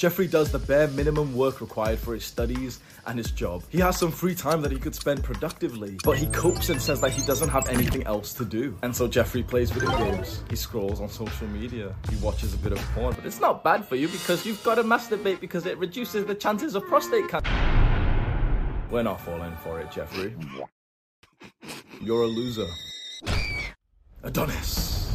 Jeffrey does the bare minimum work required for his studies and his job. He has some free time that he could spend productively, but he copes and says that he doesn't have anything else to do. And so Jeffrey plays video games, he scrolls on social media, he watches a bit of porn, but it's not bad for you because you've got to masturbate because it reduces the chances of prostate cancer. We're not falling for it, Jeffrey. You're a loser. Adonis.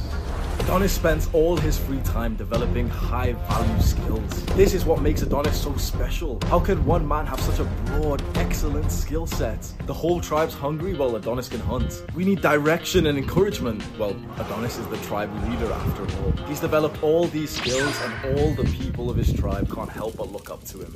Adonis spends all his free time developing high value skills. This is what makes Adonis so special. How can one man have such a broad, excellent skill set? The whole tribe's hungry, well, Adonis can hunt. We need direction and encouragement. Well, Adonis is the tribe leader after all. He's developed all these skills, and all the people of his tribe can't help but look up to him.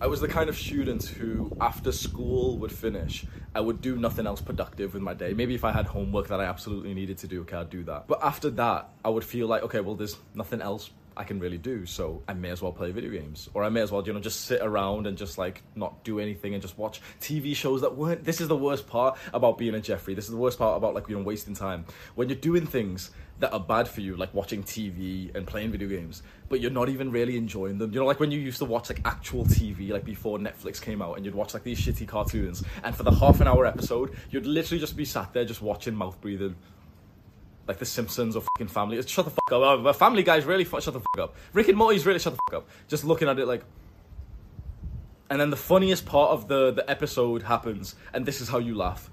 I was the kind of student who, after school would finish, I would do nothing else productive with my day. Maybe if I had homework that I absolutely needed to do, okay, I'd do that. But after that, I would feel like, okay, well, there's nothing else I can really do, so I may as well play video games. Or I may as well, you know, just sit around and just like not do anything and just watch TV shows that weren't. This is the worst part about being a Jeffrey. This is the worst part about like, you know, wasting time. When you're doing things that are bad for you, like watching TV and playing video games, but you're not even really enjoying them. You know, like when you used to watch like actual TV, like before Netflix came out, and you'd watch like these shitty cartoons, and for the half an hour episode, you'd literally just be sat there just watching mouth breathing. Like The Simpsons or fucking Family. It's shut the fuck up. Oh, Family Guy's really shut the fuck up. Rick and Morty's really shut the fuck up. Just looking at it like. And then the funniest part of the, the episode happens, and this is how you laugh.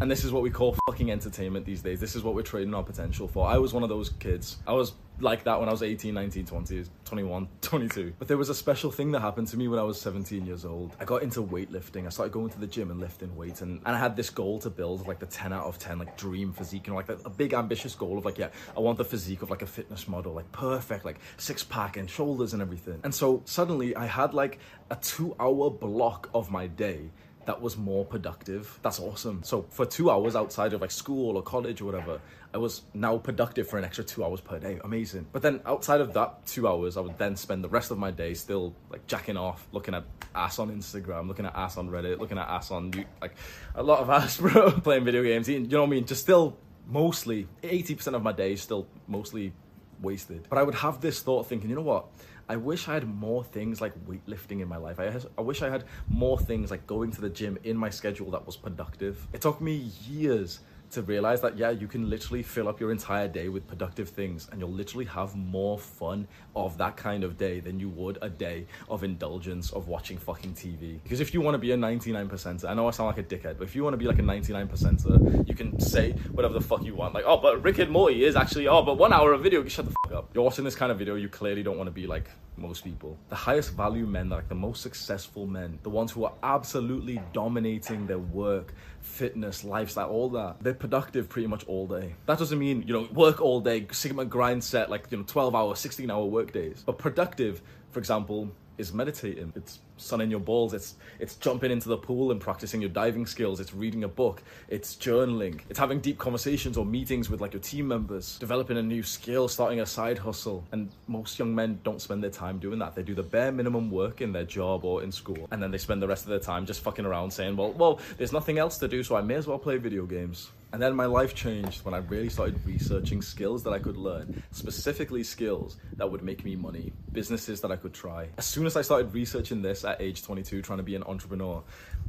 And this is what we call fucking entertainment these days. This is what we're trading our potential for. I was one of those kids. I was like that when I was 18, 19, 20, 21, 22. But there was a special thing that happened to me when I was 17 years old. I got into weightlifting. I started going to the gym and lifting weights. And, and I had this goal to build like the 10 out of 10, like dream physique. You know, like a, a big ambitious goal of like, yeah, I want the physique of like a fitness model, like perfect, like six pack and shoulders and everything. And so suddenly I had like a two hour block of my day that was more productive. That's awesome. So for two hours outside of like school or college or whatever, I was now productive for an extra two hours per day. Amazing. But then outside of that two hours, I would then spend the rest of my day still like jacking off, looking at ass on Instagram, looking at ass on Reddit, looking at ass on like a lot of ass, bro. Playing video games. You know what I mean? Just still mostly 80% of my day is still mostly wasted. But I would have this thought thinking, you know what? I wish I had more things like weightlifting in my life. I, I wish I had more things like going to the gym in my schedule that was productive. It took me years to realize that, yeah, you can literally fill up your entire day with productive things and you'll literally have more fun of that kind of day than you would a day of indulgence of watching fucking TV. Because if you want to be a 99%er, I know I sound like a dickhead, but if you want to be like a 99%er, you can say whatever the fuck you want. Like, oh, but Rick and Morty is actually, oh, but one hour of video, shut the fuck up. You're watching this kind of video, you clearly don't want to be like most people. The highest value men, like the most successful men, the ones who are absolutely dominating their work, fitness, lifestyle, all that, they're productive pretty much all day. That doesn't mean, you know, work all day, Sigma grind set, like, you know, 12 hour, 16 hour work days. But productive, for example, is meditating. It's sunning your balls. It's it's jumping into the pool and practicing your diving skills. It's reading a book. It's journaling. It's having deep conversations or meetings with like your team members. Developing a new skill, starting a side hustle. And most young men don't spend their time doing that. They do the bare minimum work in their job or in school, and then they spend the rest of their time just fucking around saying, "Well, well, there's nothing else to do, so I may as well play video games." And then my life changed when I really started researching skills that I could learn, specifically skills that would make me money, businesses that I could try. As soon as I started researching this at age 22, trying to be an entrepreneur,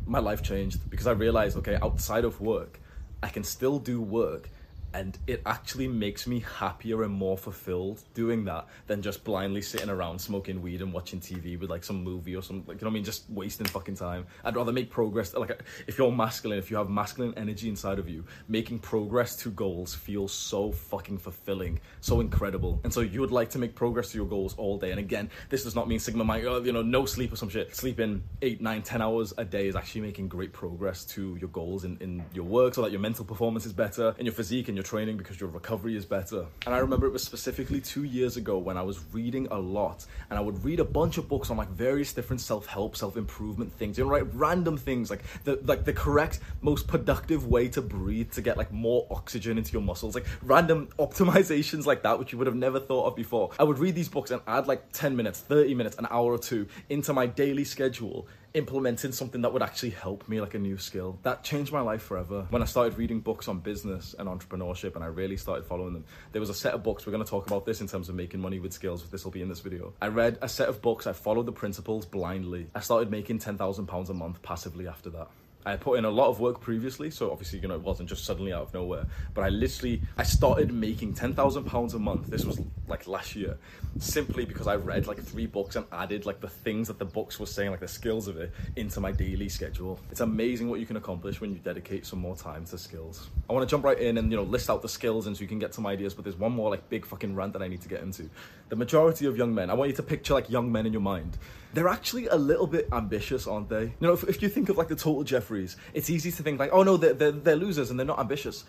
my life changed because I realized okay, outside of work, I can still do work and it actually makes me happier and more fulfilled doing that than just blindly sitting around smoking weed and watching TV with like some movie or some like you know what I mean just wasting fucking time. I'd rather make progress like if you're masculine, if you have masculine energy inside of you, making progress to goals feels so fucking fulfilling, so incredible. And so you would like to make progress to your goals all day. And again, this does not mean Sigma mind, oh, uh, you know, no sleep or some shit. Sleeping eight, nine, ten hours a day is actually making great progress to your goals in, in your work so that your mental performance is better and your physique and your training because your recovery is better. And I remember it was specifically two years ago when I was reading a lot and I would read a bunch of books on like various different self-help, self-improvement things, you know, right? Random things like the like the correct, most productive way to breathe to get like more oxygen into your muscles, like random optimizations like that, which you would have never thought of before. I would read these books and add like 10 minutes, 30 minutes, an hour or two into my daily schedule implementing something that would actually help me like a new skill. That changed my life forever. When i started reading books on business and entrepreneurship and i really started following them there was a set of books we're going to talk about this in terms of making money with skills this will be in this video. I read a set of books i followed the principles blindly. I started making 10,000 pounds a month passively after that I put in a lot of work previously, so obviously, you know, it wasn't just suddenly out of nowhere. But I literally, I started making ten thousand pounds a month. This was like last year, simply because I read like three books and added like the things that the books were saying, like the skills of it, into my daily schedule. It's amazing what you can accomplish when you dedicate some more time to skills. I want to jump right in and you know list out the skills, and so you can get some ideas. But there's one more like big fucking rant that I need to get into. The majority of young men, I want you to picture like young men in your mind they're actually a little bit ambitious, aren't they? You know, if, if you think of like the total Jeffries, it's easy to think like, oh no, they're, they're, they're losers and they're not ambitious.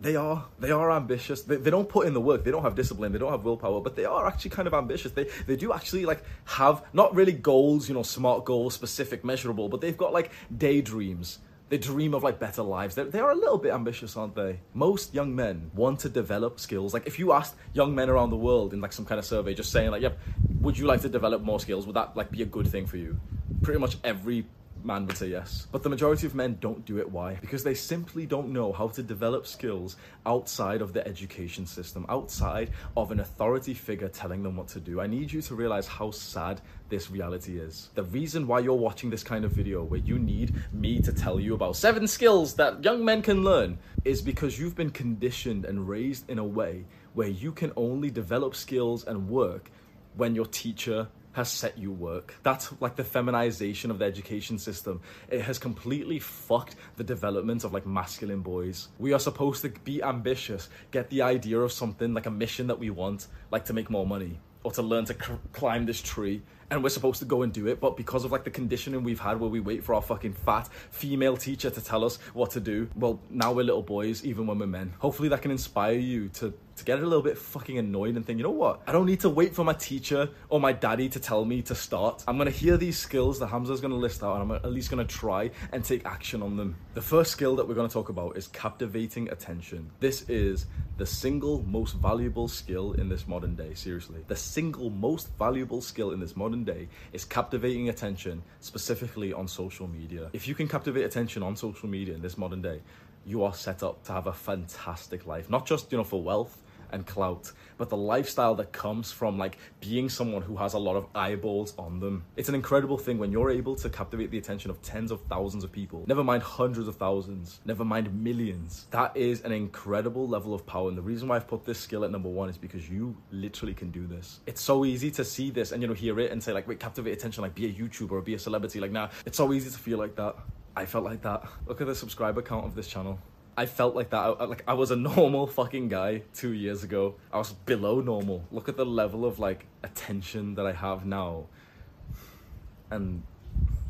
They are. They are ambitious. They, they don't put in the work. They don't have discipline. They don't have willpower, but they are actually kind of ambitious. They they do actually like have not really goals, you know, smart goals, specific, measurable, but they've got like daydreams they dream of like better lives. They're, they are a little bit ambitious, aren't they? Most young men want to develop skills. Like if you asked young men around the world in like some kind of survey, just saying like, "Yep, would you like to develop more skills? Would that like be a good thing for you?" Pretty much every man would say yes. But the majority of men don't do it. Why? Because they simply don't know how to develop skills outside of the education system, outside of an authority figure telling them what to do. I need you to realize how sad this reality is. The reason why you're watching this kind of video where you need me to tell you about seven skills that young men can learn is because you've been conditioned and raised in a way where you can only develop skills and work when your teacher has set you work. That's like the feminization of the education system. It has completely fucked the development of like masculine boys. We are supposed to be ambitious, get the idea of something like a mission that we want, like to make more money or to learn to cr- climb this tree and we're supposed to go and do it but because of like the conditioning we've had where we wait for our fucking fat female teacher to tell us what to do well now we're little boys even when we're men hopefully that can inspire you to to get a little bit fucking annoyed and think, you know what? I don't need to wait for my teacher or my daddy to tell me to start. I'm gonna hear these skills that Hamza's gonna list out and I'm at least gonna try and take action on them. The first skill that we're gonna talk about is captivating attention. This is the single most valuable skill in this modern day, seriously. The single most valuable skill in this modern day is captivating attention, specifically on social media. If you can captivate attention on social media in this modern day, you are set up to have a fantastic life. Not just, you know, for wealth and clout, but the lifestyle that comes from like being someone who has a lot of eyeballs on them. It's an incredible thing when you're able to captivate the attention of tens of thousands of people, never mind hundreds of thousands, never mind millions. That is an incredible level of power. And the reason why I've put this skill at number one is because you literally can do this. It's so easy to see this and, you know, hear it and say, like, wait, captivate attention, like be a YouTuber or be a celebrity. Like, nah, it's so easy to feel like that. I felt like that. Look at the subscriber count of this channel. I felt like that. I, like I was a normal fucking guy two years ago. I was below normal. Look at the level of like attention that I have now. And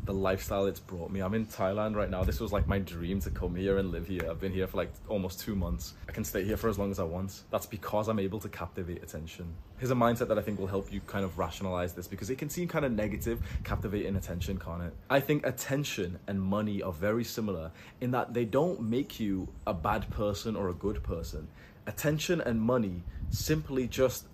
the lifestyle it's brought me. I'm in Thailand right now. This was like my dream to come here and live here. I've been here for like almost two months. I can stay here for as long as I want. That's because I'm able to captivate attention. Here's a mindset that I think will help you kind of rationalize this because it can seem kind of negative, captivating attention, can't it? I think attention and money are very similar in that they don't make you a bad person or a good person. Attention and money simply just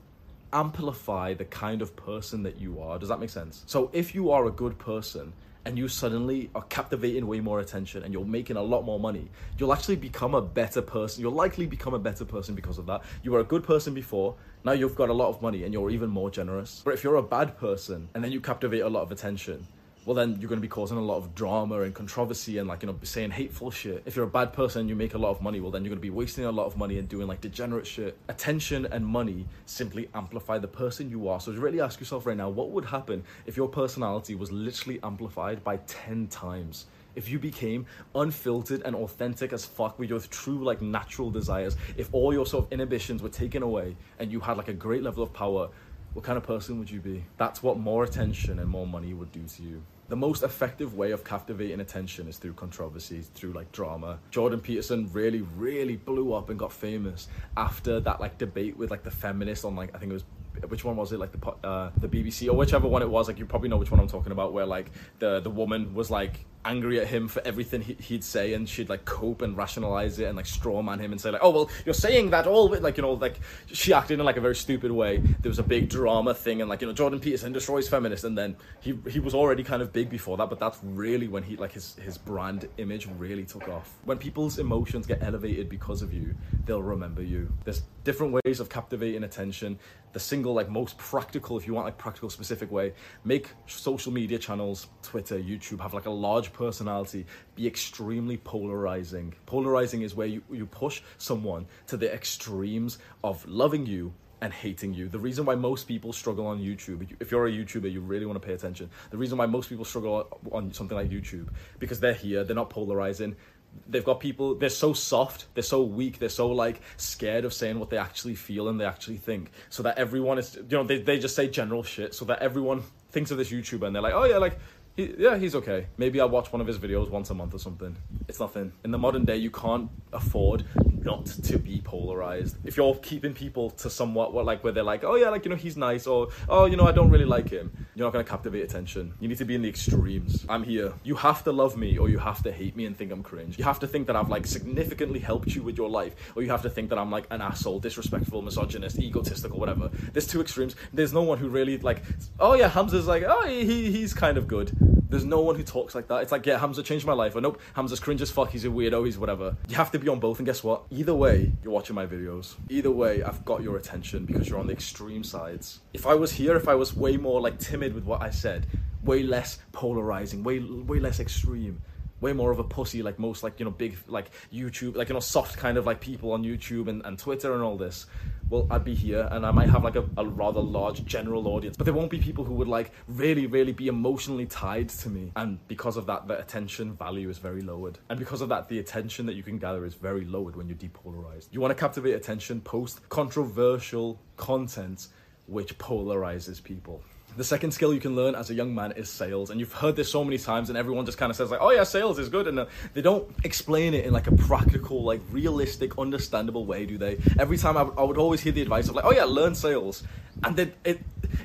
amplify the kind of person that you are. Does that make sense? So if you are a good person and you suddenly are captivating way more attention and you're making a lot more money, you'll actually become a better person. You'll likely become a better person because of that. You were a good person before, now you've got a lot of money and you're even more generous. But if you're a bad person and then you captivate a lot of attention, well then you're going to be causing a lot of drama and controversy and like you know saying hateful shit. If you're a bad person you make a lot of money. Well then you're going to be wasting a lot of money and doing like degenerate shit. Attention and money simply amplify the person you are. So really ask yourself right now what would happen if your personality was literally amplified by 10 times? If you became unfiltered and authentic as fuck with your true like natural desires if all your sort of inhibitions were taken away and you had like a great level of power what kind of person would you be? That's what more attention and more money would do to you the most effective way of captivating attention is through controversies, through like drama. Jordan Peterson really, really blew up and got famous after that like debate with like the feminists on like I think it was which one was it like the uh, the BBC or whichever one it was like you probably know which one I'm talking about where like the the woman was like angry at him for everything he, would say and she'd like cope and rationalize it and like strawman him and say like oh well you're saying that all like you know like she acted in like a very stupid way. There was a big drama thing and like you know jordan peterson destroys feminists and then he he was already kind of big before that but that's really when he like his his brand image really took off. When people's emotions get elevated because of you they'll remember you. There's different ways of captivating attention. The single like most practical if you want like practical specific way make social media channels twitter youtube have like a large personality be extremely polarizing polarizing is where you, you push someone to the extremes of loving you and hating you. The reason why most people struggle on YouTube, if you're a YouTuber, you really want to pay attention. The reason why most people struggle on something like YouTube, because they're here, they're not polarizing, they've got people they're so soft they're so weak they're so like scared of saying what they actually feel and they actually think so that everyone is you know they, they just say general shit so that everyone thinks of this youtuber and they're like oh yeah like he, yeah, he's okay. Maybe I'll watch one of his videos once a month or something. It's nothing. In the modern day, you can't afford not to be polarized. If you're keeping people to somewhat what like where they're like, oh yeah, like you know he's nice, or oh you know I don't really like him, you're not gonna captivate attention. You need to be in the extremes. I'm here. You have to love me, or you have to hate me and think I'm cringe. You have to think that I've like significantly helped you with your life, or you have to think that I'm like an asshole, disrespectful, misogynist, egotistical, whatever. There's two extremes. There's no one who really like, oh yeah, Hamza's like, oh he he's kind of good. There's no one who talks like that. It's like, yeah, Hamza changed my life. Or nope, Hamza's cringe as fuck. He's a weirdo. He's whatever. You have to be on both. And guess what? Either way, you're watching my videos. Either way, I've got your attention because you're on the extreme sides. If I was here, if I was way more like timid with what I said, way less polarizing, way way less extreme, way more of a pussy like most like you know big like YouTube like you know soft kind of like people on YouTube and, and Twitter and all this. Well I'd be here and I might have like a, a rather large general audience but there won't be people who would like really really be emotionally tied to me. And because of that the attention value is very lowered. And because of that the attention that you can gather is very lowered when you're depolarized. You want to captivate attention post controversial content which polarizes people the second skill you can learn as a young man is sales. And you've heard this so many times, and everyone just kind of says, like, oh yeah, sales is good. And uh, they don't explain it in like a practical, like realistic, understandable way, do they? Every time I, would always hear the advice of, like, oh yeah, learn sales. And then it,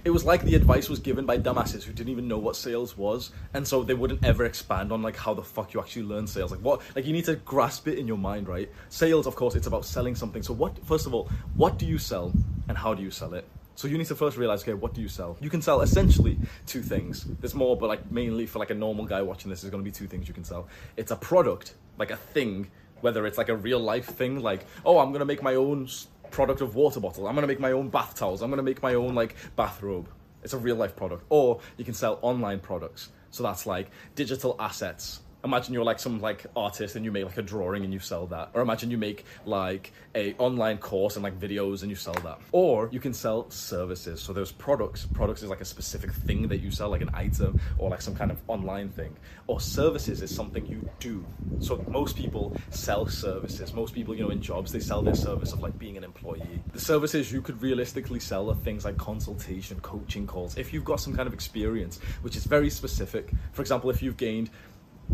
it was like the advice was given by dumbasses who didn't even know what sales was. And so they wouldn't ever expand on like how the fuck you actually learn sales. Like what, like you need to grasp it in your mind, right? Sales, of course, it's about selling something. So what, first of all, what do you sell and how do you sell it? So you need to first realize, okay, what do you sell? You can sell essentially two things. There's more, but like mainly for like a normal guy watching this, there's to be two things you can sell. It's a product, like a thing, whether it's like a real life thing, like oh, I'm to make my own product of water bottle. I'm to make my own bath towels. I'm to make my own like bathrobe. It's a real life product. Or you can sell online products. So that's like digital assets, Imagine you're like some like artist and you make like a drawing and you sell that. Or imagine you make like a online course and like videos and you sell that. Or you can sell services. So there's products. Products is like a specific thing that you sell, like an item or like some kind of online thing. Or services is something you do. So most people sell services. Most people, you know, in jobs, they sell their service of like being an employee. The services you could realistically sell are things like consultation, coaching calls. If you've got some kind of experience, which is very specific. For example, if you've gained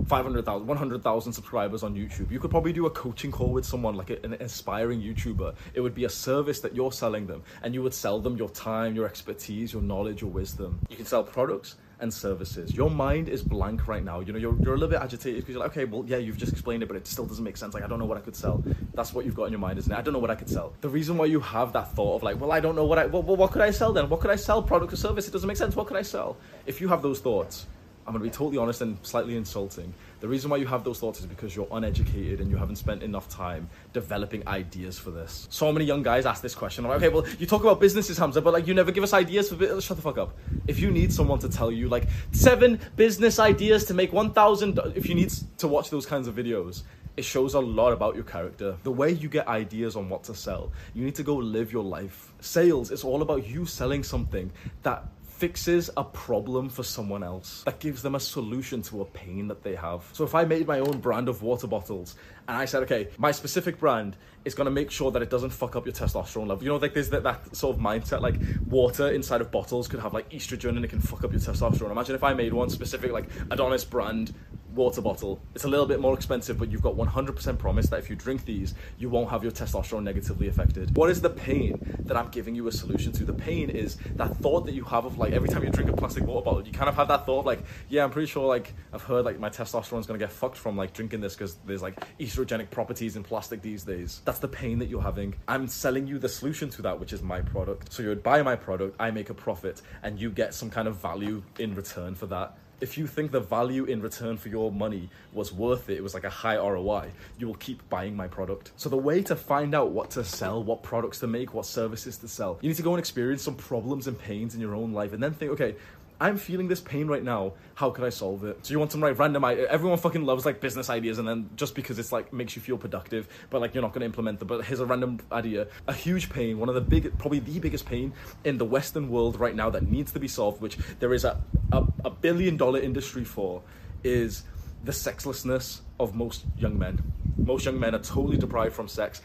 500,000, 100,000 subscribers on YouTube. You could probably do a coaching call with someone like an aspiring YouTuber. It would be a service that you're selling them, and you would sell them your time, your expertise, your knowledge, your wisdom. You can sell products and services. Your mind is blank right now. You know, you're, you're a little bit agitated because you're like, okay, well, yeah, you've just explained it, but it still doesn't make sense. Like, I don't know what I could sell. That's what you've got in your mind, isn't it? I don't know what I could sell. The reason why you have that thought of like, well, I don't know what I, well, what could I sell then? What could I sell? Product or service? It doesn't make sense. What could I sell? If you have those thoughts, I'm going to be totally honest and slightly insulting. The reason why you have those thoughts is because you're uneducated and you haven't spent enough time developing ideas for this. So many young guys ask this question. I'm like, okay, well, you talk about businesses, Hamza, but like you never give us ideas for. Shut the fuck up. If you need someone to tell you like seven business ideas to make 1,000, if you need to watch those kinds of videos, it shows a lot about your character. The way you get ideas on what to sell, you need to go live your life. Sales is all about you selling something that fixes a problem for someone else, that gives them a solution to a pain that they have. So if I made my own brand of water bottles and I said, okay, my specific brand is going to make sure that it doesn't fuck up your testosterone level. You know, like there's that, that sort of mindset, like water inside of bottles could have like estrogen and it can fuck up your testosterone. Imagine if I made one specific, like Adonis brand water bottle. It's a little bit more expensive, but you've got 100% promise that if you drink these, you won't have your testosterone negatively affected. What is the pain that I'm giving you a solution to? The pain is that thought that you have of like every time you drink a plastic water bottle, you kind of have that thought like, yeah, I'm pretty sure like I've heard like my testosterone's gonna get fucked from like drinking this because there's like estrogenic properties in plastic these days. That's the pain that you're having. I'm selling you the solution to that, which is my product. So you would buy my product, I make a profit, and you get some kind of value in return for that if you think the value in return for your money was worth it, it was like a high ROI, you will keep buying my product. So the way to find out what to sell, what products to make, what services to sell, you need to go and experience some problems and pains in your own life and then think, okay, I'm feeling this pain right now. How could I solve it? So you want some like random everyone fucking loves like business ideas and then just because it's like makes you feel productive, but like you're not gonna implement them. But here's a random idea. A huge pain, one of the big probably the biggest pain in the Western world right now that needs to be solved, which there is a, a, a billion dollar industry for, is the sexlessness of most young men. Most young men are totally deprived from sex.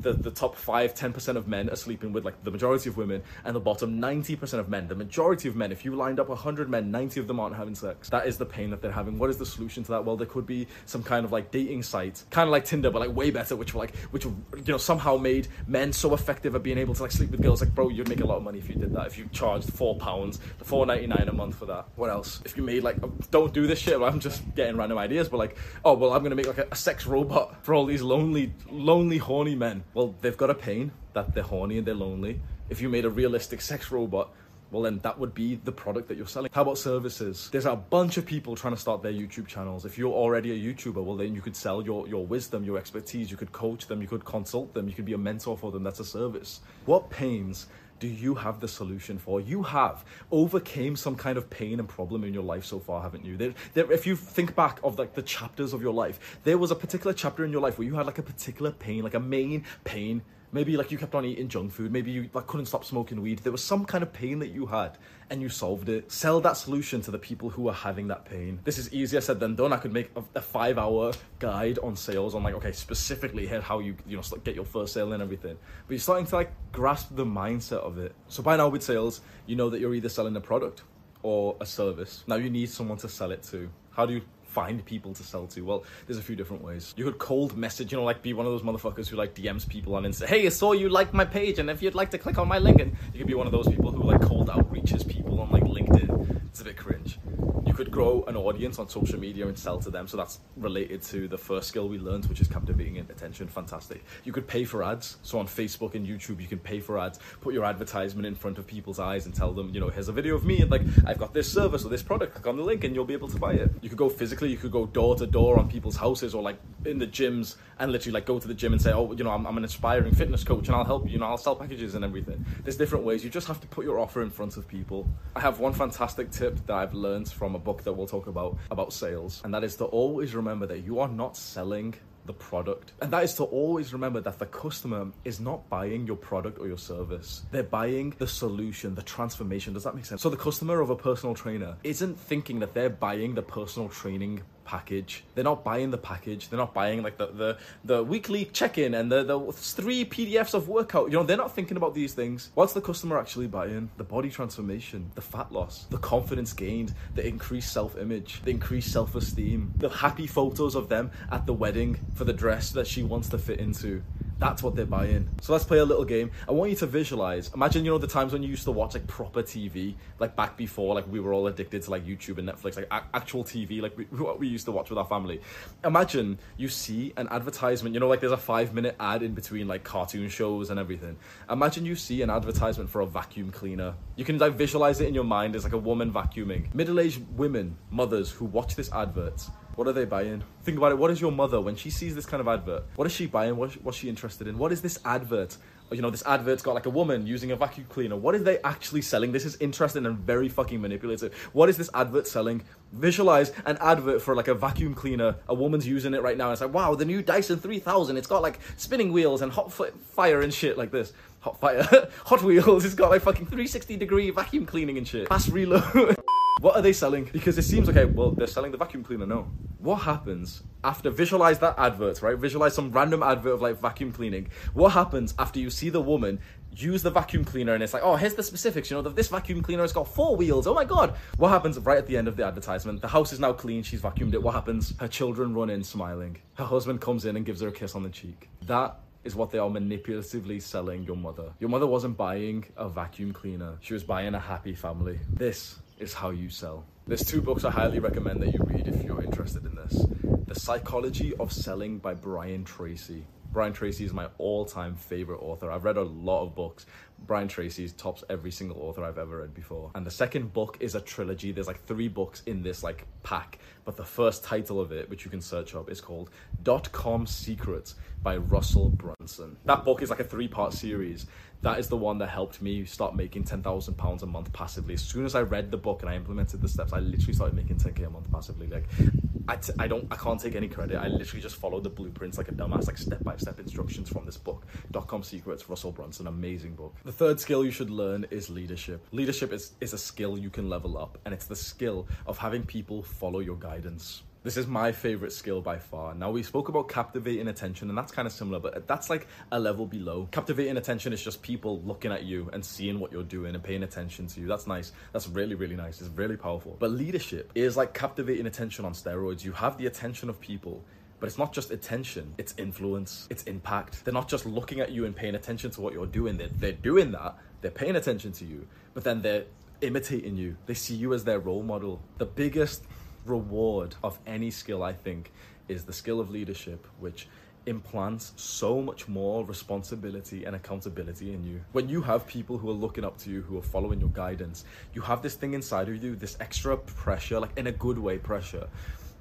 The, the top 5 10% of men are sleeping with like the majority of women and the bottom 90% of men. The majority of men if you lined up 100 men 90 of them aren't having sex. That is the pain that they're having. What is the solution to that? Well there could be some kind of like dating site kind of like tinder but like way better which were like which you know somehow made men so effective at being able to like sleep with girls. Like bro you'd make a lot of money if you did that if you charged four pounds 4.99 a month for that. What else? If you made like oh, don't do this shit i'm just getting random ideas but like oh well i'm gonna make like a, a sex robot for all these lonely lonely horny men well, they've got a pain that they're horny and they're lonely. If you made a realistic sex robot, well then that would be the product that you're selling. How about services? There's a bunch of people trying to start their YouTube channels. If you're already a YouTuber, well then you could sell your, your wisdom, your expertise, you could coach them, you could consult them, you could be a mentor for them. That's a service. What pains do you have the solution for? You have overcame some kind of pain and problem in your life so far, haven't you? There, there, if you think back of like the chapters of your life, there was a particular chapter in your life where you had like a particular pain, like a main pain Maybe like you kept on eating junk food. Maybe you like couldn't stop smoking weed. There was some kind of pain that you had and you solved it. Sell that solution to the people who are having that pain. This is easier said than done. I could make a, a five hour guide on sales on like, okay, specifically here how you, you know, get your first sale and everything. But you're starting to like grasp the mindset of it. So by now with sales, you know that you're either selling a product or a service. Now you need someone to sell it to. How do you find people to sell to? Well, there's a few different ways. You could cold message, you know, like be one of those motherfuckers who like DMs people on Insta. Hey, I saw you liked my page, and if you'd like to click on my link, and you could be one of those people who like cold outreaches people on like LinkedIn. It's a bit cringe could grow an audience on social media and sell to them. So that's related to the first skill we learned, which is captivating attention. Fantastic. You could pay for ads. So on Facebook and YouTube, you can pay for ads, put your advertisement in front of people's eyes and tell them, you know, here's a video of me and like, I've got this service or this product. Click on the link and you'll be able to buy it. You could go physically, you could go door to door on people's houses or like in the gyms and literally like go to the gym and say, oh, you know, I'm, I'm an aspiring fitness coach and I'll help you. You know, I'll sell packages and everything. There's different ways. You just have to put your offer in front of people. I have one fantastic tip that I've learned from a book that we'll talk about about sales, and that is to always remember that you are not selling the product. And that is to always remember that the customer is not buying your product or your service. They're buying the solution, the transformation. Does that make sense? So the customer of a personal trainer isn't thinking that they're buying the personal training package. They're not buying the package. They're not buying like the the, the weekly check-in and the, the three PDFs of workout. You know, they're not thinking about these things. What's the customer actually buying? The body transformation, the fat loss, the confidence gained, the increased self-image, the increased self-esteem, the happy photos of them at the wedding for the dress that she wants to fit into. That's what they're buying. So let's play a little game. I want you to visualize. Imagine, you know, the times when you used to watch like proper TV, like back before, like we were all addicted to like YouTube and Netflix, like actual TV, like we, what we used to watch with our family. Imagine you see an advertisement, you know, like there's a five minute ad in between like cartoon shows and everything. Imagine you see an advertisement for a vacuum cleaner. You can like visualize it in your mind as like a woman vacuuming. Middle aged women, mothers who watch this advert what are they buying? Think about it. What is your mother when she sees this kind of advert? What is she buying? What, what's she interested in? What is this advert? You know, this advert's got like a woman using a vacuum cleaner. What are they actually selling? This is interesting and very fucking manipulative. What is this advert selling? Visualize an advert for like a vacuum cleaner. A woman's using it right now. And it's like, wow, the new Dyson 3000. It's got like spinning wheels and hot fire and shit like this. Hot fire, Hot Wheels. It's got like fucking 360 degree vacuum cleaning and shit. Fast reload. What are they selling? Because it seems okay, well, they're selling the vacuum cleaner, no. What happens after visualize that advert, right? Visualize some random advert of like vacuum cleaning. What happens after you see the woman use the vacuum cleaner and it's like, oh, here's the specifics, you know, that this vacuum cleaner has got four wheels. Oh my god. What happens right at the end of the advertisement? The house is now clean, she's vacuumed it. What happens? Her children run in smiling. Her husband comes in and gives her a kiss on the cheek. That is what they are manipulatively selling your mother. Your mother wasn't buying a vacuum cleaner. She was buying a happy family. This is how you sell. There's two books I highly recommend that you read if you're interested in this. The Psychology of Selling by Brian Tracy. Brian Tracy is my all-time favorite author. I've read a lot of books. Brian Tracy tops every single author I've ever read before. And the second book is a trilogy. There's like three books in this like pack, but the first title of it, which you can search up, is called Dot Com Secrets by Russell Brunson. That book is like a three-part series that is the one that helped me start making ten thousand pounds a month passively. As soon as I read the book and I implemented the steps, I literally started making ten k a month passively. Like, I t- I don't, I can't take any credit. I literally just followed the blueprints like a dumbass, like step by step instructions from this book. Dot com secrets, Russell Brunson, amazing book. The third skill you should learn is leadership. Leadership is is a skill you can level up, and it's the skill of having people follow your guidance. This is my favorite skill by far. Now, we spoke about captivating attention, and that's kind of similar, but that's like a level below. Captivating attention is just people looking at you and seeing what you're doing and paying attention to you. That's nice. That's really, really nice. It's really powerful. But leadership is like captivating attention on steroids. You have the attention of people. But it's not just attention, it's influence, it's impact. They're not just looking at you and paying attention to what you're doing. They're, they're doing that, they're paying attention to you, but then they're imitating you. They see you as their role model. The biggest reward of any skill, I think, is the skill of leadership, which implants so much more responsibility and accountability in you. When you have people who are looking up to you, who are following your guidance, you have this thing inside of you, this extra pressure, like in a good way pressure,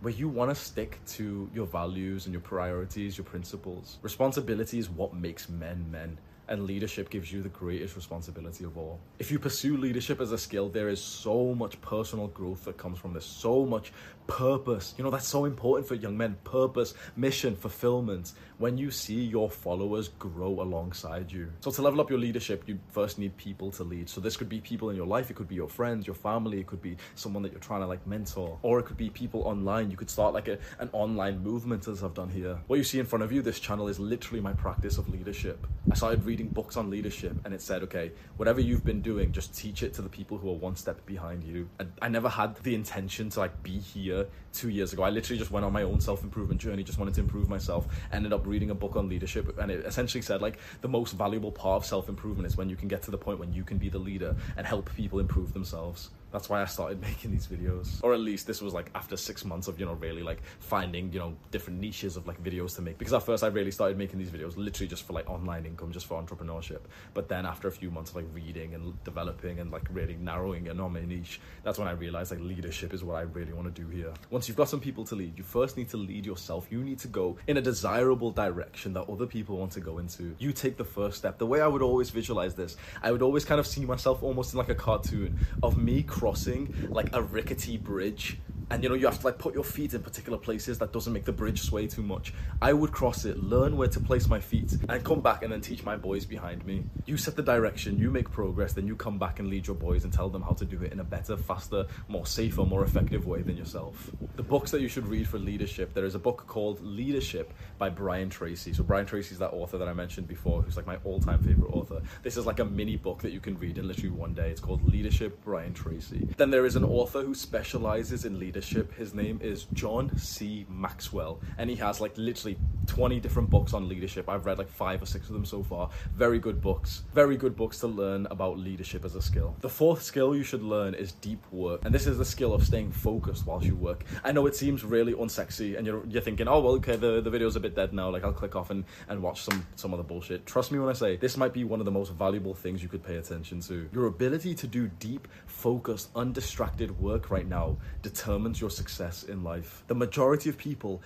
where you want to stick to your values and your priorities, your principles. Responsibility is what makes men men and leadership gives you the greatest responsibility of all. If you pursue leadership as a skill, there is so much personal growth that comes from this, so much purpose. You know, that's so important for young men purpose, mission, fulfillment. When you see your followers grow alongside you. So, to level up your leadership, you first need people to lead. So, this could be people in your life, it could be your friends, your family, it could be someone that you're trying to like mentor, or it could be people online. You could start like a, an online movement, as I've done here. What you see in front of you, this channel is literally my practice of leadership. I started reading books on leadership, and it said, okay, whatever you've been doing, just teach it to the people who are one step behind you. I never had the intention to like be here two years ago. I literally just went on my own self improvement journey, just wanted to improve myself. Ended up reading a book on leadership, and it essentially said like the most valuable part of self improvement is when you can get to the point when you can be the leader and help people improve themselves. That's why I started making these videos. Or at least this was like after six months of, you know, really like finding, you know, different niches of like videos to make. Because at first I really started making these videos literally just for like online income, just for entrepreneurship. But then after a few months of like reading and developing and like really narrowing in on my niche, that's when I realized like leadership is what I really want to do here. Once you've got some people to lead, you first need to lead yourself. You need to go in a desirable direction that other people want to go into. You take the first step. The way I would always visualize this, I would always kind of see myself almost in like a cartoon of me crossing like a rickety bridge and you know you have to like put your feet in particular places that doesn't make the bridge sway too much. I would cross it learn where to place my feet and come back and then teach my boys behind me. You set the direction you make progress then you come back and lead your boys and tell them how to do it in a better faster more safer more effective way than yourself. The books that you should read for leadership there is a book called leadership by brian tracy. So brian tracy is that author that i mentioned before who's like my all-time favorite author. This is like a mini book that you can read in literally one day. It's called leadership brian tracy. Then there is an author who specializes in leadership leadership. His name is John C. Maxwell, and he has like literally 20 different books on leadership. I've read like five or six of them so far. Very good books. Very good books to learn about leadership as a skill. The fourth skill you should learn is deep work, and this is the skill of staying focused whilst you work. I know it seems really unsexy, and you're, you're thinking, oh well, okay, the, the video's a bit dead now. Like I'll click off and, and watch some some other bullshit. Trust me when I say this might be one of the most valuable things you could pay attention to. Your ability to do deep, focused, undistracted work right now determines determines your success in life. The majority of people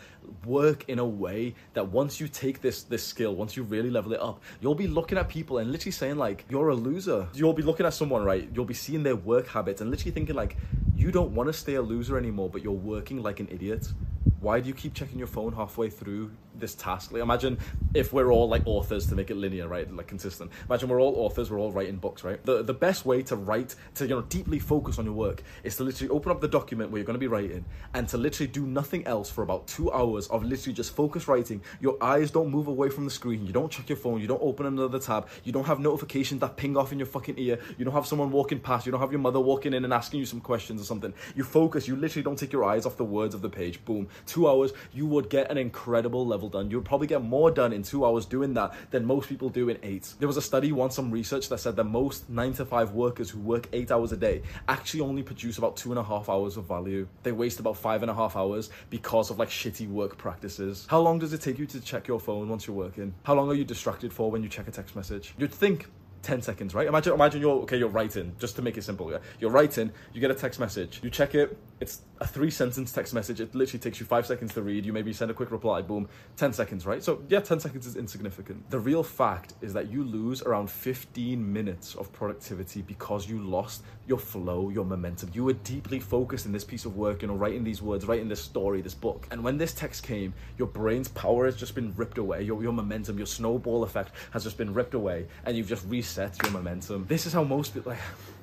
work in a way that once you take this this skill, once you really level it up, you'll be looking at people and literally saying like, "You're a loser." You'll be looking at someone, right? You'll be seeing their work habits and literally thinking like, "You don't want to stay a loser anymore, but you're working like an idiot." Why do you keep checking your phone halfway through this task. Like imagine if we're all like authors to make it linear, right? Like consistent. Imagine we're all authors, we're all writing books, right? The the best way to write, to you know, deeply focus on your work is to literally open up the document where you're gonna be writing and to literally do nothing else for about two hours of literally just focus writing. Your eyes don't move away from the screen, you don't check your phone, you don't open another tab, you don't have notifications that ping off in your fucking ear, you don't have someone walking past, you don't have your mother walking in and asking you some questions or something. You focus, you literally don't take your eyes off the words of the page. Boom. Two hours, you would get an incredible level done. You would probably get more done in two hours doing that than most people do in eight. There was a study once, some research that said that most nine to five workers who work eight hours a day actually only produce about two and a half hours of value. They waste about five and a half hours because of like shitty work practices. How long does it take you to check your phone once you're working? How long are you distracted for when you check a text message? You'd think 10 seconds, right? Imagine imagine you're okay, you're writing, just to make it simple. Yeah? You're writing, you get a text message, you check it, it's a three sentence text message. It literally takes you five seconds to read. You maybe send a quick reply, boom, 10 seconds, right? So, yeah, 10 seconds is insignificant. The real fact is that you lose around 15 minutes of productivity because you lost your flow, your momentum. You were deeply focused in this piece of work, you know, writing these words, writing this story, this book. And when this text came, your brain's power has just been ripped away. Your, your momentum, your snowball effect has just been ripped away, and you've just reset your momentum. This is how most people, like,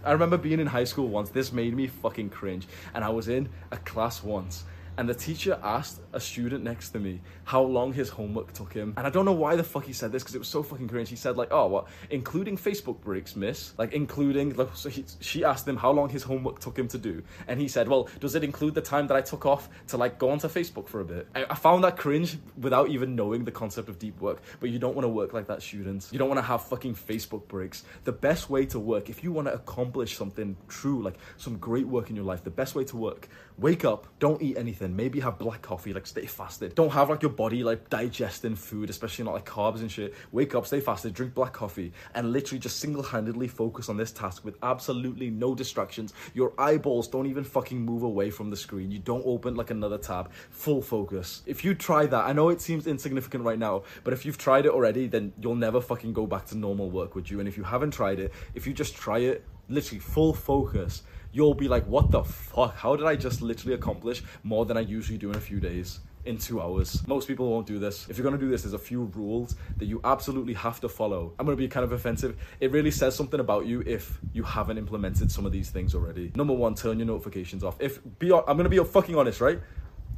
I remember being in high school once. This made me fucking cringe. And I was in a class once and the teacher asked a student next to me how long his homework took him. And I don't know why the fuck he said this because it was so fucking cringe. He said like, "Oh, what? Including Facebook breaks, miss? Like including?" Like, so he, she asked him how long his homework took him to do, and he said, "Well, does it include the time that I took off to like go onto Facebook for a bit?" I, I found that cringe without even knowing the concept of deep work. But you don't want to work like that, students. You don't want to have fucking Facebook breaks. The best way to work, if you want to accomplish something true, like some great work in your life, the best way to work: wake up, don't eat anything maybe have black coffee, like stay fasted. Don't have like your body like digesting food, especially not like carbs and shit. Wake up, stay fasted, drink black coffee, and literally just single handedly focus on this task with absolutely no distractions. Your eyeballs don't even fucking move away from the screen. You don't open like another tab. Full focus. If you try that, I know it seems insignificant right now, but if you've tried it already, then you'll never fucking go back to normal work, would you? And if you haven't tried it, if you just try it, literally full focus you'll be like, what the fuck? How did I just literally accomplish more than I usually do in a few days? in two hours. Most people won't do this. If you're gonna do this, there's a few rules that you absolutely have to follow. I'm gonna be kind of offensive. It really says something about you if you haven't implemented some of these things already. Number one, turn your notifications off. If be, I'm gonna be fucking honest, right?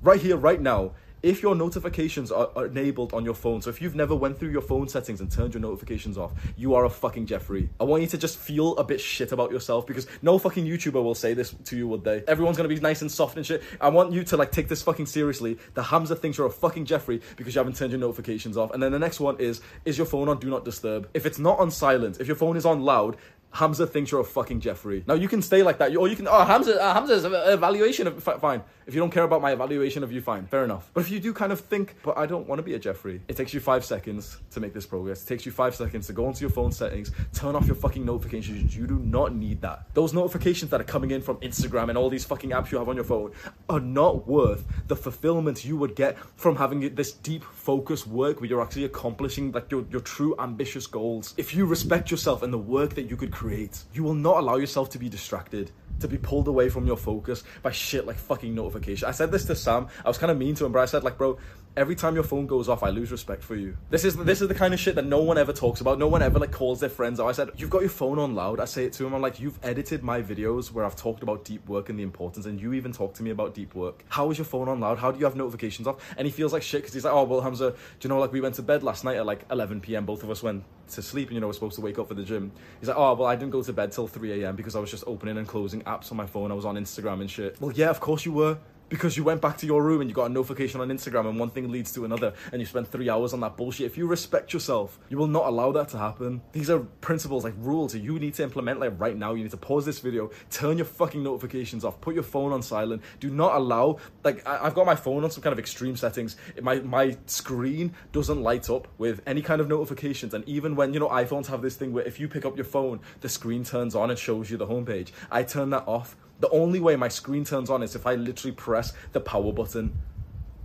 Right here, right now, if your notifications are, enabled on your phone, so if you've never went through your phone settings and turned your notifications off, you are a fucking Jeffrey. I want you to just feel a bit shit about yourself because no fucking YouTuber will say this to you, would they? Everyone's gonna be nice and soft and shit. I want you to like take this fucking seriously. The Hamza thinks you're a fucking Jeffrey because you haven't turned your notifications off. And then the next one is, is your phone on do not disturb? If it's not on silent, if your phone is on loud, Hamza thinks you're a fucking Jeffrey. Now you can stay like that, or you can. Oh, Hamza, uh, Hamza's evaluation of fine. If you don't care about my evaluation of you, fine, fair enough. But if you do kind of think, but I don't want to be a Jeffrey, it takes you five seconds to make this progress. It takes you five seconds to go into your phone settings, turn off your fucking notifications. You do not need that. Those notifications that are coming in from Instagram and all these fucking apps you have on your phone are not worth the fulfillment you would get from having this deep focus work where you're actually accomplishing like your, your true ambitious goals. If you respect yourself and the work that you could create, you will not allow yourself to be distracted to be pulled away from your focus by shit like fucking notification. I said this to Sam. I was kind of mean to him, but I said like, bro, every time your phone goes off, I lose respect for you. This is this is the kind of shit that no one ever talks about. No one ever like calls their friends out. I said, you've got your phone on loud. I say it to him. I'm like, you've edited my videos where I've talked about deep work and the importance, and you even talk to me about deep work. How is your phone on loud? How do you have notifications off? And he feels like shit because he's like, oh well, Hamza, do you know like we went to bed last night at like 11 p.m. Both of us went to sleep, and you know we're supposed to wake up for the gym. He's like, oh well, I didn't go to bed till 3 a.m. because I was just opening and closing apps on my phone. I was on Instagram and shit. Well, yeah, of course you were because you went back to your room and you got a notification on Instagram and one thing leads to another and you spend three hours on that bullshit. If you respect yourself, you will not allow that to happen. These are principles, like rules that you need to implement like right now. You need to pause this video, turn your fucking notifications off, put your phone on silent. Do not allow, like, I- have got my phone on some kind of extreme settings. My, my screen doesn't light up with any kind of notifications. And even when, you know, iPhones have this thing where if you pick up your phone, the screen turns on and shows you the homepage. I turn that off the only way my screen turns on is if I literally press the power button.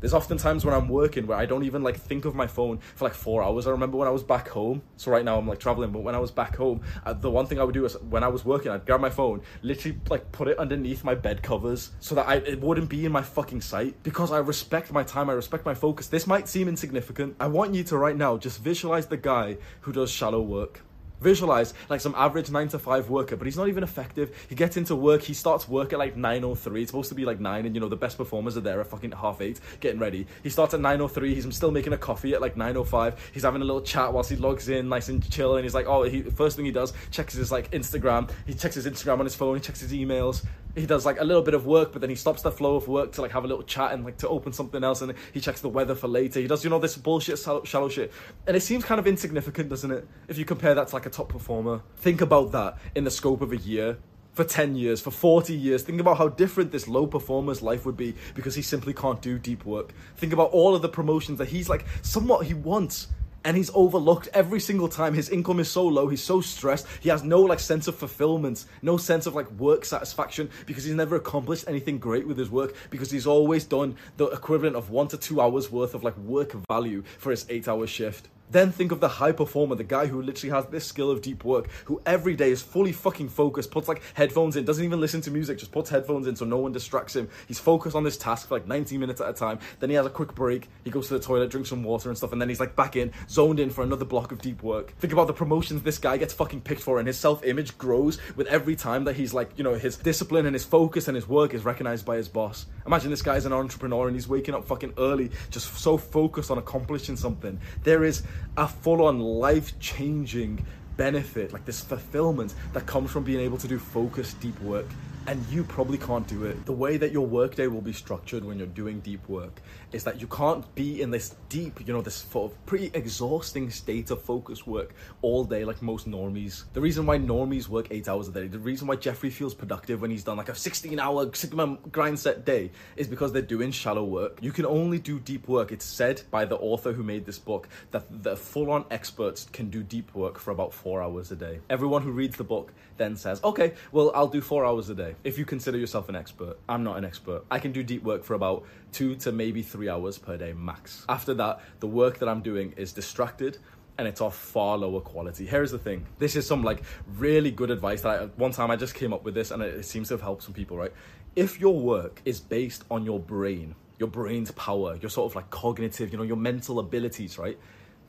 There's often times when I'm working where I don't even like think of my phone for like four hours. I remember when I was back home. So right now I'm like traveling, but when I was back home, uh, the one thing I would do is when I was working, I'd grab my phone, literally like put it underneath my bed covers so that I, it wouldn't be in my fucking sight because I respect my time. I respect my focus. This might seem insignificant. I want you to right now just visualize the guy who does shallow work. Visualize like some average nine to five worker, but he's not even effective. He gets into work, he starts work at like 9.03. It's supposed to be like 9, and you know, the best performers are there at fucking half 8 getting ready. He starts at 9.03, he's still making a coffee at like 9.05. He's having a little chat whilst he logs in, nice and chill, and he's like, oh, he, first thing he does, checks his like Instagram. He checks his Instagram on his phone, he checks his emails, he does like a little bit of work, but then he stops the flow of work to like have a little chat and like to open something else, and he checks the weather for later. He does, you know, this bullshit shallow shit, and it seems kind of insignificant, doesn't it? If you compare that to like a top performer, think about that in the scope of a year. For 10 years, for 40 years, think about how different this low performer's life would be because he simply can't do deep work. Think about all of the promotions that he's like somewhat he wants and he's overlooked every single time. His income is so low, he's so stressed. He has no like sense of fulfillment, no sense of like work satisfaction because he's never accomplished anything great with his work because he's always done the equivalent of 1 to 2 hours worth of like work value for his 8-hour shift. Then think of the high performer, the guy who literally has this skill of deep work, who every day is fully fucking focused, puts like headphones in, doesn't even listen to music, just puts headphones in so no one distracts him. He's focused on this task for like 90 minutes at a time. Then he has a quick break, he goes to the toilet, drinks some water and stuff, and then he's like back in, zoned in for another block of deep work. Think about the promotions this guy gets fucking picked for, and his self image grows with every time that he's like, you know, his discipline and his focus and his work is recognized by his boss. Imagine this guy is an entrepreneur and he's waking up fucking early, just so focused on accomplishing something. There is a full on life changing benefit, like this fulfillment that comes from being able to do focused, deep work and you probably can't do it. The way that your workday will be structured when you're doing deep work is that you can't be in this deep, you know, this sort of pretty exhausting state of focus work all day like most normies. The reason why normies work eight hours a day, the reason why Jeffrey feels productive when he's done like a 16 hour Sigma grind set day is because they're doing shallow work. You can only do deep work. It's said by the author who made this book that the full on experts can do deep work for about four hours a day. Everyone who reads the book then says, okay, well, I'll do four hours a day. If you consider yourself an expert, I'm not an expert. I can do deep work for about two to maybe three hours per day max. After that, the work that I'm doing is distracted and it's of far lower quality. Here's the thing. This is some like really good advice that I, one time I just came up with this and it, it seems to have helped some people, right? If your work is based on your brain, your brain's power, your sort of like cognitive, you know, your mental abilities, right?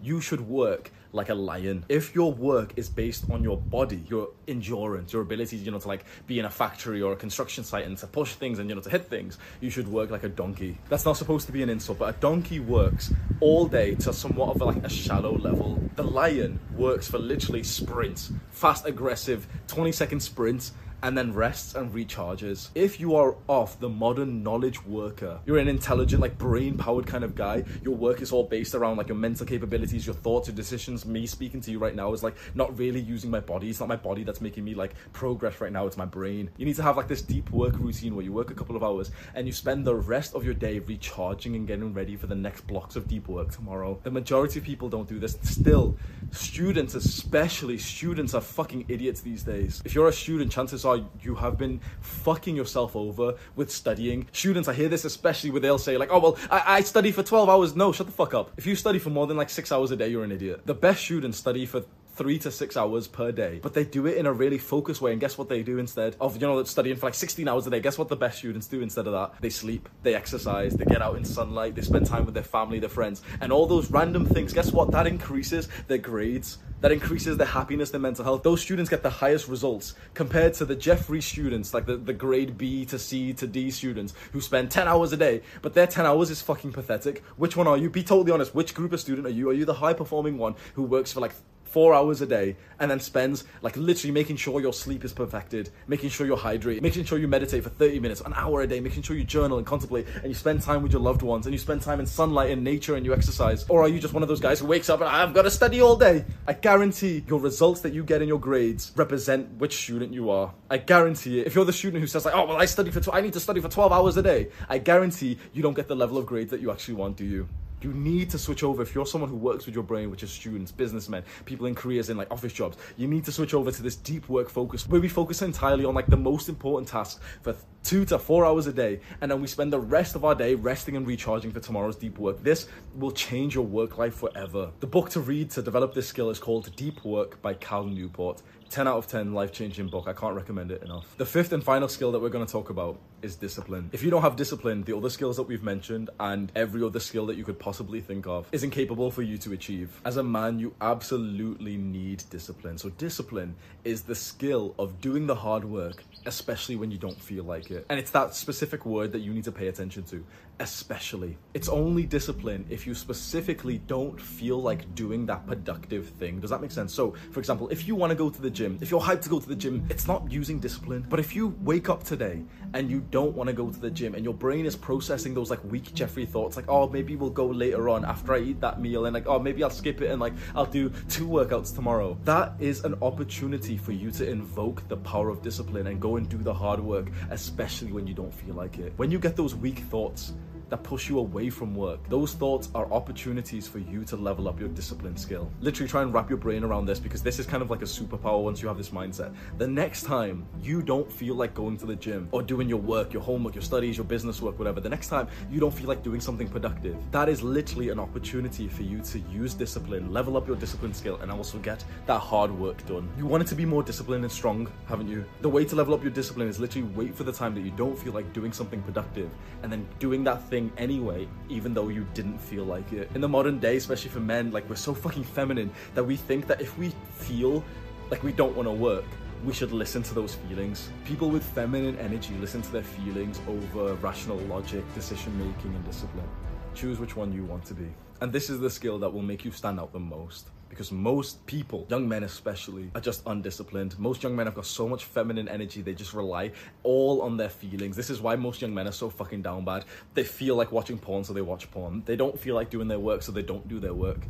You should work like a lion. If your work is based on your body, your endurance, your ability, you know, to like be in a factory or a construction site and to push things and you know to hit things, you should work like a donkey. That's not supposed to be an insult, but a donkey works all day to somewhat of like a shallow level. The lion works for literally sprints, fast, aggressive, 20 second sprints and then rests and recharges. If you are off the modern knowledge worker, you're an intelligent, like brain powered kind of guy, your work is all based around like your mental capabilities, your thoughts, your decisions. Me speaking to you right now is like not really using my body. It's not my body that's making me like progress right now, it's my brain. You need to have like this deep work routine where you work a couple of hours and you spend the rest of your day recharging and getting ready for the next blocks of deep work tomorrow. The majority of people don't do this. Still, students, especially students, are fucking idiots these days. If you're a student, chances are you have been fucking yourself over with studying. Students, I hear this especially where they'll say, like, oh, well, I, I study for 12 hours. No, shut the fuck up. If you study for more than like six hours a day, you're an idiot. The best students study for three to six hours per day. But they do it in a really focused way. And guess what they do instead of, you know, studying for like 16 hours a day? Guess what the best students do instead of that? They sleep, they exercise, they get out in sunlight, they spend time with their family, their friends, and all those random things. Guess what? That increases their grades. That increases their happiness, their mental health. Those students get the highest results compared to the Jeffrey students, like the, the grade B to C to D students who spend 10 hours a day, but their 10 hours is fucking pathetic. Which one are you? Be totally honest. Which group of student are you? Are you the high performing one who works for like four hours a day and then spends like literally making sure your sleep is perfected, making sure you're hydrated, making sure you meditate for 30 minutes, an hour a day, making sure you journal and contemplate and you spend time with your loved ones and you spend time in sunlight and nature and you exercise? Or are you just one of those guys who wakes up and I've got to study all day? I guarantee your results that you get in your grades represent which student you are. I guarantee it. If you're the student who says like, oh well, I study for, tw- I need to study for 12 hours a day, I guarantee you don't get the level of grades that you actually want, do you? You need to switch over if you're someone who works with your brain, which is students, businessmen, people in careers in like office jobs. You need to switch over to this deep work focus where we focus entirely on like the most important tasks for two to four hours a day, and then we spend the rest of our day resting and recharging for tomorrow's deep work. This will change your work life forever. The book to read to develop this skill is called Deep Work by Cal Newport. 10 out of 10 life changing book. I can't recommend it enough. The fifth and final skill that we're going to talk about is discipline. If you don't have discipline, the other skills that we've mentioned and every other skill that you could possibly think of is incapable for you to achieve. As a man, you absolutely need discipline. So, discipline is the skill of doing the hard work, especially when you don't feel like it. And it's that specific word that you need to pay attention to. Especially. It's only discipline if you specifically don't feel like doing that productive thing. Does that make sense? So, for example, if you want to go to the gym, if you're hyped to go to the gym, it's not using discipline. But if you wake up today and you don't want to go to the gym and your brain is processing those like weak Jeffrey thoughts, like, oh, maybe we'll go later on after I eat that meal, and like, oh, maybe I'll skip it and like I'll do two workouts tomorrow. That is an opportunity for you to invoke the power of discipline and go and do the hard work, especially when you don't feel like it. When you get those weak thoughts, that push you away from work. Those thoughts are opportunities for you to level up your discipline skill. Literally try and wrap your brain around this because this is kind of like a superpower once you have this mindset. The next time you don't feel like going to the gym or doing your work, your homework, your studies, your business work, whatever, the next time you don't feel like doing something productive, that is literally an opportunity for you to use discipline, level up your discipline skill, and also get that hard work done. You want it to be more disciplined and strong, haven't you? The way to level up your discipline is literally wait for the time that you don't feel like doing something productive and then doing that thing anyway, even though you didn't feel like it. In the modern day, especially for men, like we're so fucking feminine that we think that if we feel like we don't want to work, we should listen to those feelings. People with feminine energy listen to their feelings over rational logic, decision making, and discipline. Choose which one you want to be. And this is the skill that will make you stand out the most because most people, young men especially, are just undisciplined. Most young men have got so much feminine energy, they just rely all on their feelings. This is why most young men are so fucking down bad. They feel like watching porn, so they watch porn. They don't feel like doing their work, so they don't do their work.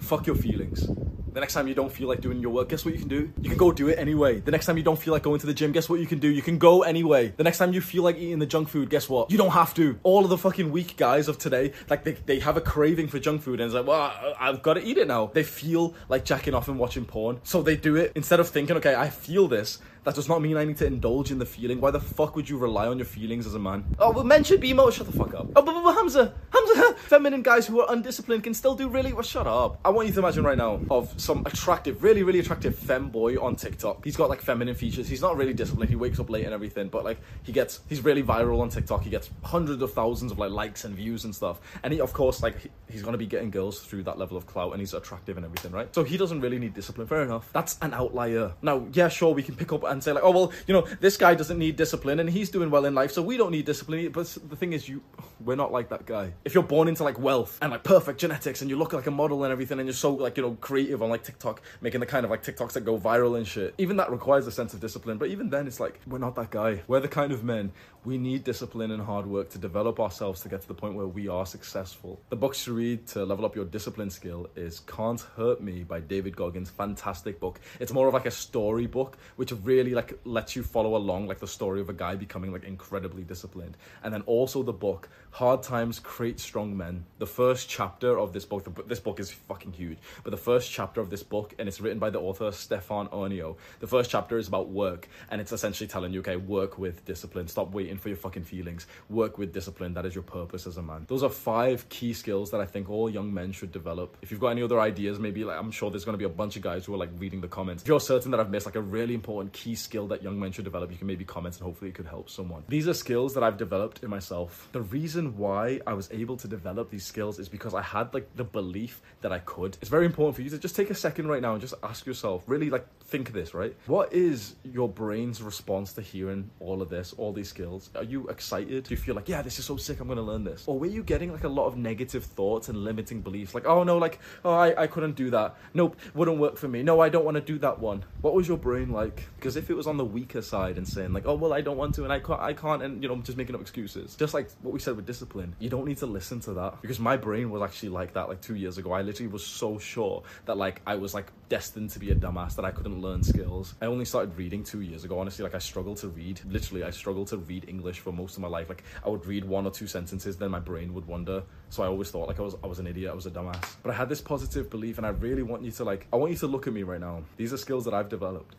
Fuck your feelings. The next time you don't feel like doing your work, guess what you can do? You can go do it anyway. The next time you don't feel like going to the gym, guess what you can do? You can go anyway. The next time you feel like eating the junk food, guess what? You don't have to. All of the fucking weak guys of today, like they, they have a craving for junk food and it's like, well, I've got to eat it now. They feel like jacking off and watching porn. So they do it instead of thinking, okay, I feel this. That does not mean I need to indulge in the feeling. Why the fuck would you rely on your feelings as a man? Oh, well, men should be emo. Shut the fuck. Oh, but, but, but Hamza, Hamza, feminine guys who are undisciplined can still do really well. Shut up. I want you to imagine right now of some attractive, really, really attractive fem boy on TikTok. He's got like feminine features. He's not really disciplined. He wakes up late and everything, but like he gets, he's really viral on TikTok. He gets hundreds of thousands of like likes and views and stuff. And he, of course, like he- he's gonna be getting girls through that level of clout, and he's attractive and everything, right? So he doesn't really need discipline. Fair enough. That's an outlier. Now, yeah, sure, we can pick up and say like, oh well, you know, this guy doesn't need discipline and he's doing well in life, so we don't need discipline. But the thing is, you, we're not like that guy. If you're born into like wealth and like perfect genetics and you look like a model and everything, and you're so like you know creative on like TikTok, making the kind of like TikToks that go viral and shit, even that requires a sense of discipline. But even then, it's like we're not that guy. We're the kind of men we need discipline and hard work to develop ourselves to get to the point where we are successful. The books to read to level up your discipline skill is Can't Hurt Me by David Goggins. Fantastic book. It's more of like a story book, which really like lets you follow along like the story of a guy becoming like incredibly disciplined. And then also the book Hard Times Create Strong Men. The first chapter of this book, the, this book is fucking huge, but the first chapter of this book, and it's written by the author Stefan Aarnio. The first chapter is about work, and it's essentially telling you, okay, work with discipline. Stop waiting for your fucking feelings. Work with discipline. That is your purpose as a man. Those are five key skills that I think all young men should develop. If you've got any other ideas, maybe like I'm sure there's going to be a bunch of guys who are like reading the comments. If you're certain that I've missed like a really important key skill that young men should develop, you can maybe comment and hopefully it could help someone. These are skills that I've developed in myself. The reason why I was able to develop these skills is because I had like the belief that I could. It's very important for you to just take a second right now and just ask yourself, really like think this, right? What is your brain's response to hearing all of this, all these skills? Are you excited? Do you feel like, yeah, this is so sick, I'm gonna learn this? Or were you getting like a lot of negative thoughts and limiting beliefs? Like, oh no, like, oh, I, I couldn't do that. Nope, wouldn't work for me. No, I don't wanna do that one. What was your brain like? Because if it was on the weaker side and saying, like, oh, well, I don't want to and I can't, I can't, and you know, I'm just making up excuses. Just like what we said with discipline, you don't need to listen to that. Because my brain was actually like that like two years ago. I literally was so sure that like I was like destined to be a dumbass, that I couldn't learn skills. I only started reading two years ago. Honestly, like I struggled to read. Literally, I struggled to read English for most of my life. Like I would read one or two sentences, then my brain would wander. So I always thought like I was I was an idiot, I was a dumbass. But I had this positive belief, and I really want you to like I want you to look at me right now. These are skills that I've developed.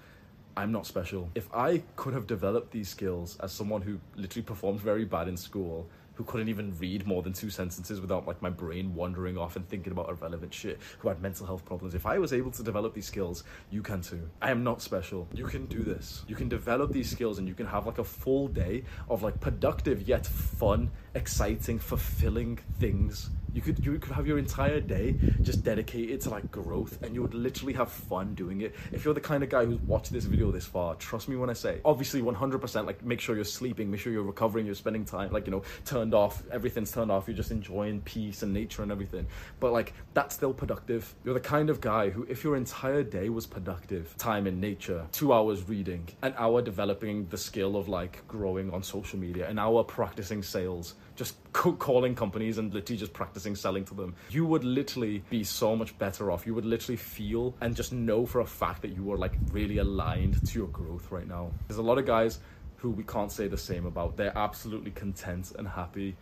I'm not special. If I could have developed these skills as someone who literally performed very bad in school, who couldn't even read more than two sentences without like my brain wandering off and thinking about irrelevant shit, who had mental health problems. If I was able to develop these skills, you can too. I am not special. You can do this. You can develop these skills and you can have like a full day of like productive yet fun, exciting, fulfilling things you could you could have your entire day just dedicated to like growth and you would literally have fun doing it. If you're the kind of guy who's watched this video this far, trust me when I say, obviously 100% like make sure you're sleeping, make sure you're recovering, you're spending time like, you know, turned off, everything's turned off, you're just enjoying peace and nature and everything. But like that's still productive. You're the kind of guy who if your entire day was productive, time in nature, 2 hours reading, an hour developing the skill of like growing on social media, an hour practicing sales, just calling companies and literally just practicing selling to them, you would literally be so much better off. You would literally feel and just know for a fact that you are like really aligned to your growth right now. There's a lot of guys who we can't say the same about. They're absolutely content and happy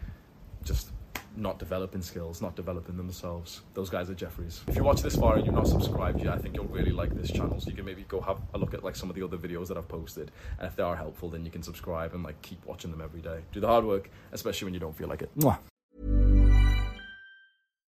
just not developing skills, not developing themselves. Those guys are Jeffries. If you watch this far and you're not subscribed yet, I think you'll really like this channel. So you can maybe go have a look at like some of the other videos that I've posted. And if they are helpful, then you can subscribe and like keep watching them every day. Do the hard work, especially when you don't feel like it. Mwah.